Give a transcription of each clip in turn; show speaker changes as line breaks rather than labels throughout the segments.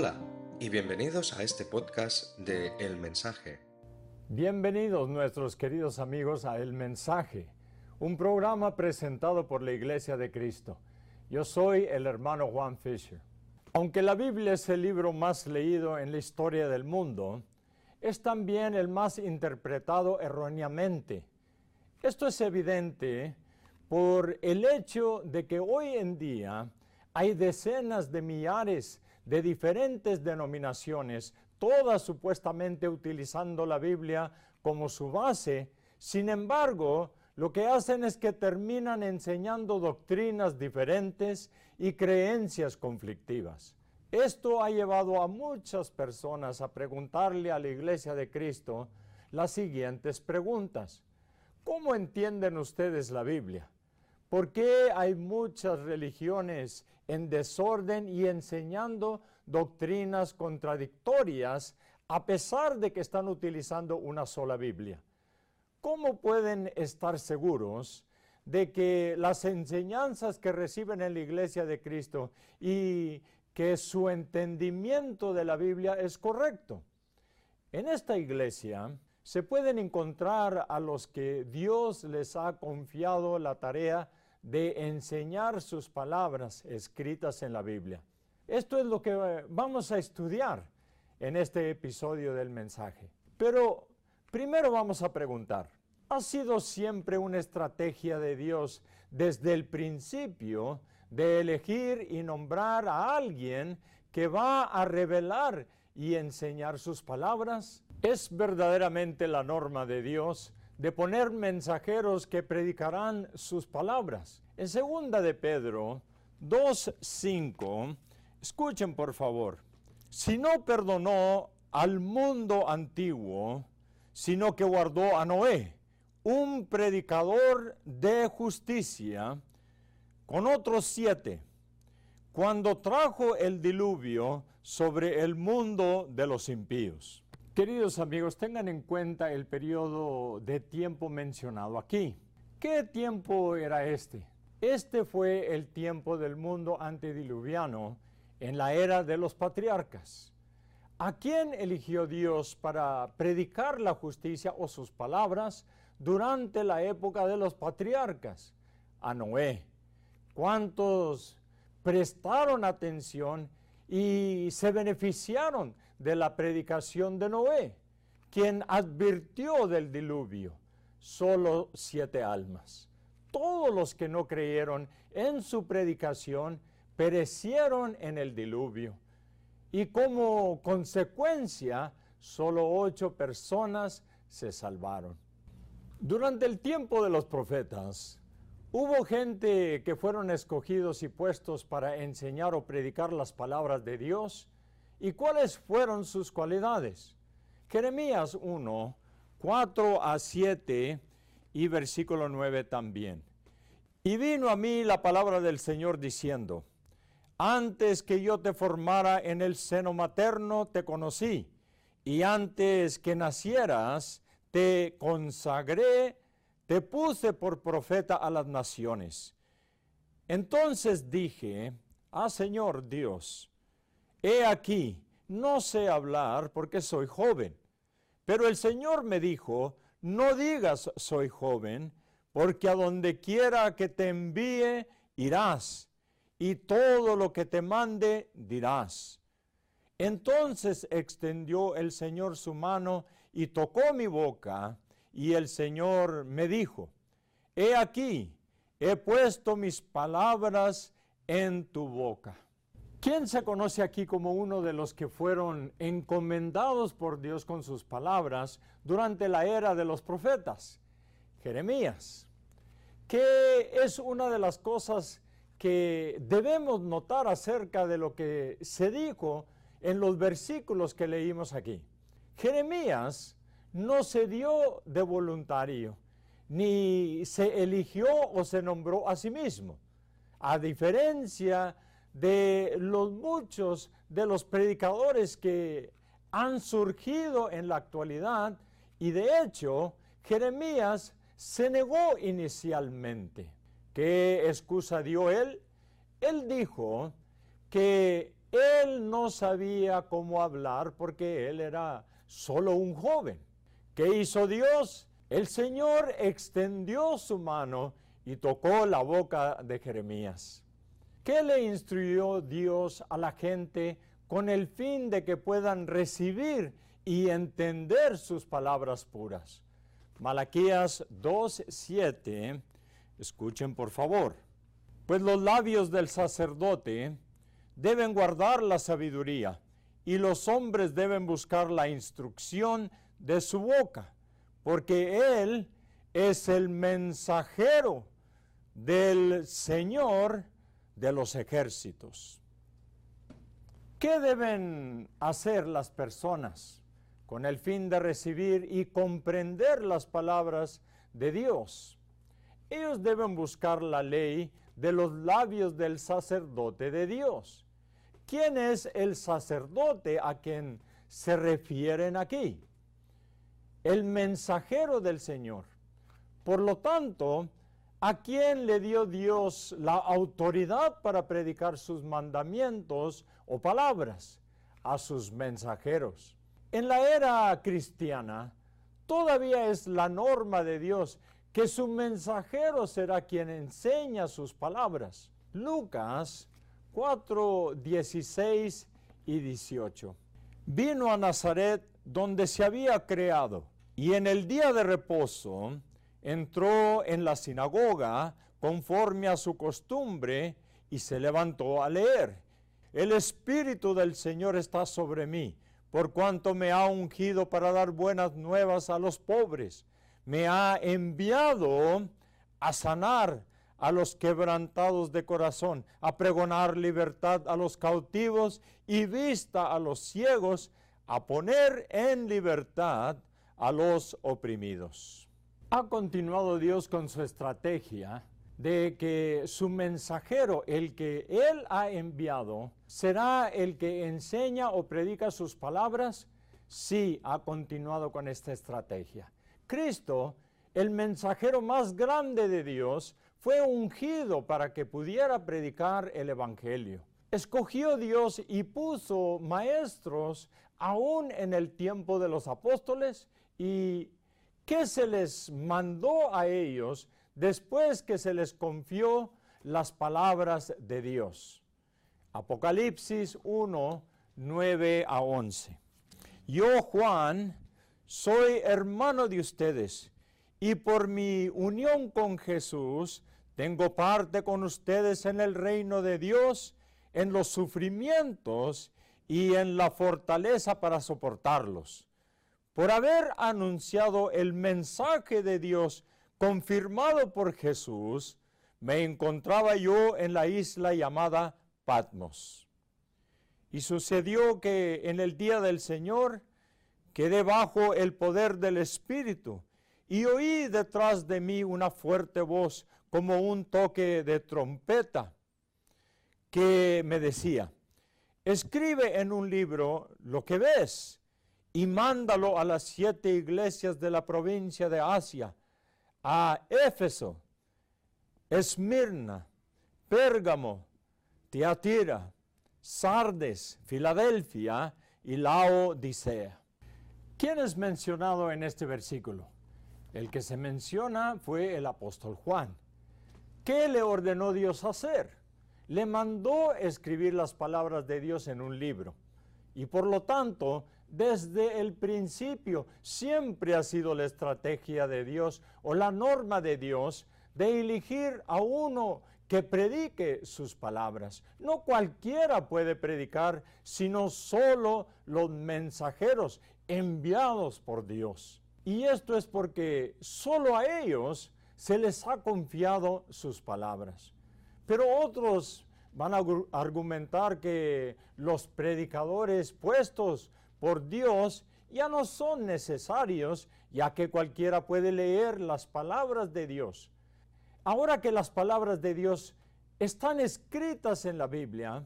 Hola y bienvenidos a este podcast de El Mensaje.
Bienvenidos nuestros queridos amigos a El Mensaje, un programa presentado por la Iglesia de Cristo. Yo soy el hermano Juan Fisher. Aunque la Biblia es el libro más leído en la historia del mundo, es también el más interpretado erróneamente. Esto es evidente por el hecho de que hoy en día hay decenas de millares de diferentes denominaciones, todas supuestamente utilizando la Biblia como su base. Sin embargo, lo que hacen es que terminan enseñando doctrinas diferentes y creencias conflictivas. Esto ha llevado a muchas personas a preguntarle a la Iglesia de Cristo las siguientes preguntas. ¿Cómo entienden ustedes la Biblia? ¿Por qué hay muchas religiones en desorden y enseñando doctrinas contradictorias a pesar de que están utilizando una sola Biblia? ¿Cómo pueden estar seguros de que las enseñanzas que reciben en la iglesia de Cristo y que su entendimiento de la Biblia es correcto? En esta iglesia se pueden encontrar a los que Dios les ha confiado la tarea de enseñar sus palabras escritas en la Biblia. Esto es lo que eh, vamos a estudiar en este episodio del mensaje. Pero primero vamos a preguntar, ¿ha sido siempre una estrategia de Dios desde el principio de elegir y nombrar a alguien que va a revelar y enseñar sus palabras? ¿Es verdaderamente la norma de Dios de poner mensajeros que predicarán sus palabras. En segunda de Pedro 2.5, escuchen por favor, si no perdonó al mundo antiguo, sino que guardó a Noé, un predicador de justicia, con otros siete, cuando trajo el diluvio sobre el mundo de los impíos. Queridos amigos, tengan en cuenta el periodo de tiempo mencionado aquí. ¿Qué tiempo era este? Este fue el tiempo del mundo antediluviano en la era de los patriarcas. ¿A quién eligió Dios para predicar la justicia o sus palabras durante la época de los patriarcas? A Noé. ¿Cuántos prestaron atención y se beneficiaron de la predicación de Noé, quien advirtió del diluvio, solo siete almas. Todos los que no creyeron en su predicación perecieron en el diluvio. Y como consecuencia, solo ocho personas se salvaron. Durante el tiempo de los profetas, hubo gente que fueron escogidos y puestos para enseñar o predicar las palabras de Dios ¿Y cuáles fueron sus cualidades? Jeremías 1, 4 a 7 y versículo 9 también. Y vino a mí la palabra del Señor diciendo, antes que yo te formara en el seno materno te conocí, y antes que nacieras te consagré, te puse por profeta a las naciones. Entonces dije, ah Señor Dios, He aquí, no sé hablar porque soy joven. Pero el Señor me dijo, no digas soy joven, porque a donde quiera que te envíe, irás, y todo lo que te mande, dirás. Entonces extendió el Señor su mano y tocó mi boca, y el Señor me dijo, He aquí, he puesto mis palabras en tu boca. ¿Quién se conoce aquí como uno de los que fueron encomendados por Dios con sus palabras durante la era de los profetas? Jeremías, que es una de las cosas que debemos notar acerca de lo que se dijo en los versículos que leímos aquí. Jeremías no se dio de voluntario, ni se eligió o se nombró a sí mismo. A diferencia de los muchos de los predicadores que han surgido en la actualidad y de hecho Jeremías se negó inicialmente. ¿Qué excusa dio él? Él dijo que él no sabía cómo hablar porque él era solo un joven. ¿Qué hizo Dios? El Señor extendió su mano y tocó la boca de Jeremías. ¿Qué le instruyó Dios a la gente con el fin de que puedan recibir y entender sus palabras puras? Malaquías 2:7, escuchen por favor. Pues los labios del sacerdote deben guardar la sabiduría y los hombres deben buscar la instrucción de su boca, porque Él es el mensajero del Señor de los ejércitos. ¿Qué deben hacer las personas con el fin de recibir y comprender las palabras de Dios? Ellos deben buscar la ley de los labios del sacerdote de Dios. ¿Quién es el sacerdote a quien se refieren aquí? El mensajero del Señor. Por lo tanto, ¿a quién le dio Dios la autoridad para predicar sus mandamientos o palabras? A sus mensajeros. En la era cristiana, todavía es la norma de Dios que su mensajero será quien enseña sus palabras. Lucas 4, 16 y 18. Vino a Nazaret donde se había creado y en el día de reposo entró en la sinagoga conforme a su costumbre y se levantó a leer. El Espíritu del Señor está sobre mí, por cuanto me ha ungido para dar buenas nuevas a los pobres me ha enviado a sanar a los quebrantados de corazón, a pregonar libertad a los cautivos y vista a los ciegos, a poner en libertad a los oprimidos. Ha continuado Dios con su estrategia de que su mensajero, el que Él ha enviado, será el que enseña o predica sus palabras. Sí, ha continuado con esta estrategia. Cristo, el mensajero más grande de Dios, fue ungido para que pudiera predicar el Evangelio. Escogió Dios y puso maestros aún en el tiempo de los apóstoles y ¿qué se les mandó a ellos después que se les confió las palabras de Dios. Apocalipsis 1, 9 a 11. Yo, Juan, soy hermano de ustedes y por mi unión con Jesús tengo parte con ustedes en el reino de Dios, en los sufrimientos y en la fortaleza para soportarlos. Por haber anunciado el mensaje de Dios confirmado por Jesús, me encontraba yo en la isla llamada Patmos. Y sucedió que en el día del Señor, quedé bajo el poder del Espíritu y oí detrás de mí una fuerte voz como un toque de trompeta que me decía, escribe en un libro lo que ves y mándalo a las siete iglesias de la provincia de Asia, a Éfeso, Esmirna, Pérgamo, Tiatira, Sardes, Filadelfia y Laodicea. ¿Quién es mencionado en este versículo? El que se menciona fue el apóstol Juan. ¿Qué le ordenó Dios hacer? Le mandó escribir las palabras de Dios en un libro. Y por lo tanto, desde el principio siempre ha sido la estrategia de Dios o la norma de Dios de elegir a uno que predique sus palabras. No cualquiera puede predicar, sino solo los mensajeros enviados por Dios. Y esto es porque solo a ellos se les ha confiado sus palabras. Pero otros van a argumentar que los predicadores puestos por Dios ya no son necesarios, ya que cualquiera puede leer las palabras de Dios. Ahora que las palabras de Dios están escritas en la Biblia,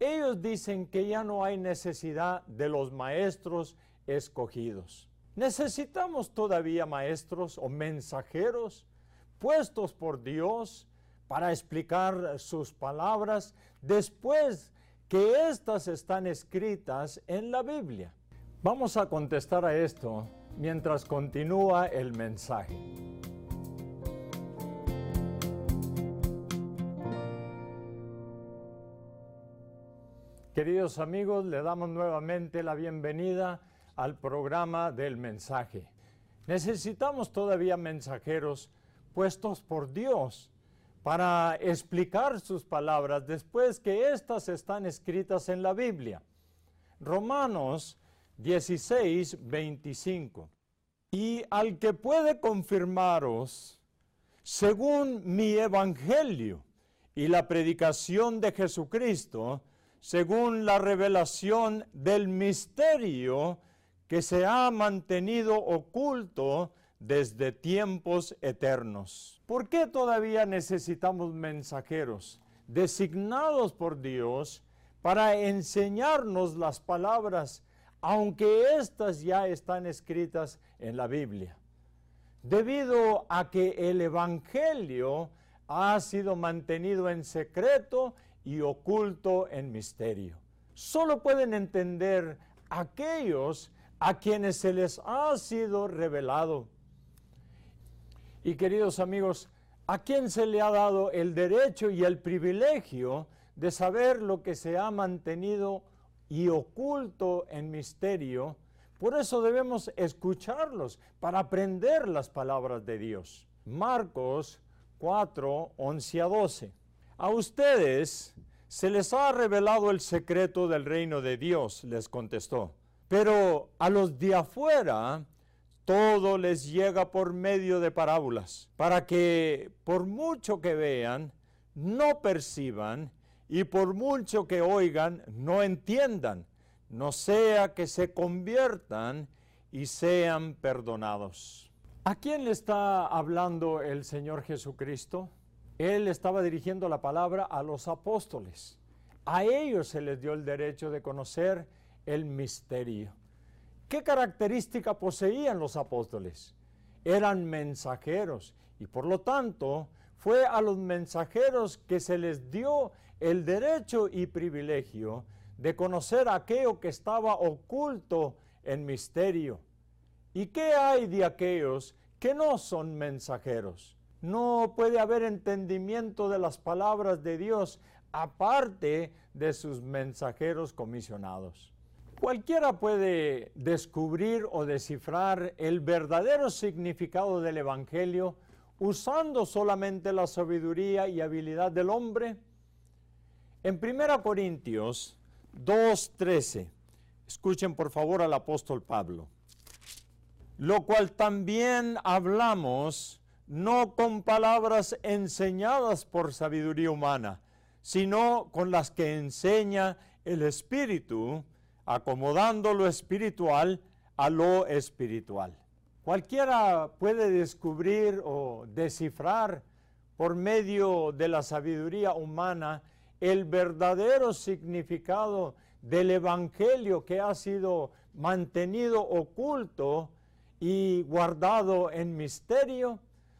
ellos dicen que ya no hay necesidad de los maestros escogidos. Necesitamos todavía maestros o mensajeros puestos por Dios para explicar sus palabras después que éstas están escritas en la Biblia? Vamos a contestar a esto mientras continúa el mensaje. Queridos amigos, le damos nuevamente la bienvenida al programa del mensaje. Necesitamos todavía mensajeros puestos por Dios para explicar sus palabras después que éstas están escritas en la Biblia. Romanos 16, 25. Y al que puede confirmaros, según mi evangelio y la predicación de Jesucristo, según la revelación del misterio que se ha mantenido oculto desde tiempos eternos. ¿Por qué todavía necesitamos mensajeros designados por Dios para enseñarnos las palabras, aunque éstas ya están escritas en la Biblia? Debido a que el Evangelio ha sido mantenido en secreto y oculto en misterio. Solo pueden entender aquellos a quienes se les ha sido revelado. Y queridos amigos, ¿a quién se le ha dado el derecho y el privilegio de saber lo que se ha mantenido y oculto en misterio? Por eso debemos escucharlos para aprender las palabras de Dios. Marcos 4, 11 a 12. A ustedes se les ha revelado el secreto del reino de Dios, les contestó. Pero a los de afuera todo les llega por medio de parábolas, para que por mucho que vean, no perciban, y por mucho que oigan, no entiendan, no sea que se conviertan y sean perdonados. ¿A quién le está hablando el Señor Jesucristo? Él estaba dirigiendo la palabra a los apóstoles. A ellos se les dio el derecho de conocer el misterio. ¿Qué característica poseían los apóstoles? Eran mensajeros y por lo tanto fue a los mensajeros que se les dio el derecho y privilegio de conocer aquello que estaba oculto en misterio. ¿Y qué hay de aquellos que no son mensajeros? No puede haber entendimiento de las palabras de Dios aparte de sus mensajeros comisionados. Cualquiera puede descubrir o descifrar el verdadero significado del Evangelio usando solamente la sabiduría y habilidad del hombre. En 1 Corintios 2.13, escuchen por favor al apóstol Pablo, lo cual también hablamos no con palabras enseñadas por sabiduría humana, sino con las que enseña el Espíritu, acomodando lo espiritual a lo espiritual. Cualquiera puede descubrir o descifrar por medio de la sabiduría humana el verdadero significado del Evangelio que ha sido mantenido oculto y guardado en misterio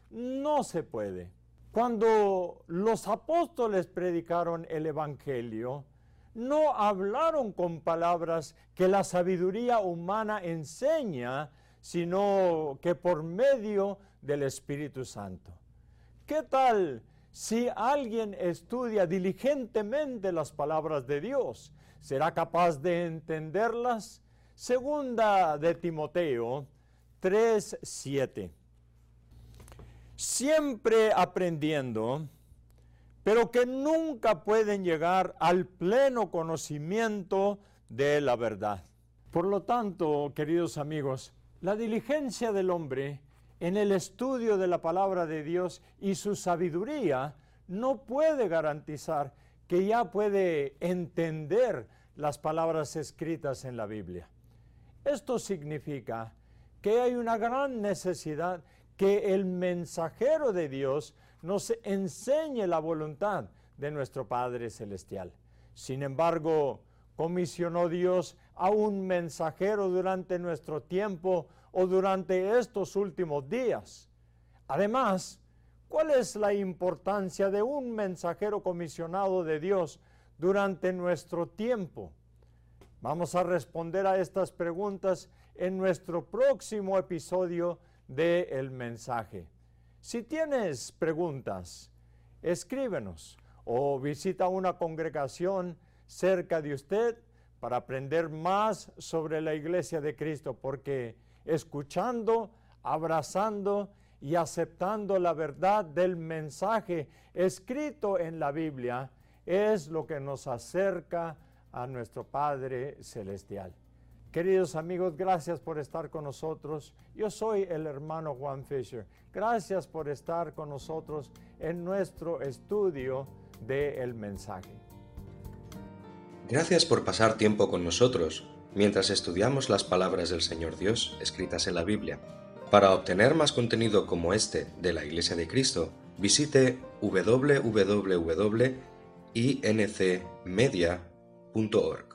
no se puede. Cuando los apóstoles predicaron el Evangelio, no hablaron con palabras que la sabiduría humana enseña, sino que por medio del Espíritu Santo. ¿Qué tal si alguien estudia diligentemente las palabras de Dios? ¿Será capaz de entenderlas? Segunda de Timoteo 3:7 siempre aprendiendo, pero que nunca pueden llegar al pleno conocimiento de la verdad. Por lo tanto, queridos amigos, la diligencia del hombre en el estudio de la palabra de Dios y su sabiduría no puede garantizar que ya puede entender las palabras escritas en la Biblia. Esto significa que hay una gran necesidad que el mensajero de Dios nos enseñe la voluntad de nuestro Padre Celestial. Sin embargo, comisionó Dios a un mensajero durante nuestro tiempo o durante estos últimos días. Además, ¿cuál es la importancia de un mensajero comisionado de Dios durante nuestro tiempo? Vamos a responder a estas preguntas en nuestro próximo episodio de El Mensaje. Si tienes preguntas, escríbenos o visita una congregación cerca de usted para aprender más sobre la iglesia de Cristo, porque escuchando, abrazando y aceptando la verdad del mensaje escrito en la Biblia es lo que nos acerca a nuestro Padre Celestial. Queridos amigos, gracias por estar con nosotros. Yo soy el hermano Juan Fisher. Gracias por estar con nosotros en nuestro estudio del el mensaje.
Gracias por pasar tiempo con nosotros mientras estudiamos las palabras del Señor Dios escritas en la Biblia. Para obtener más contenido como este de la Iglesia de Cristo, visite www.incmedia.org.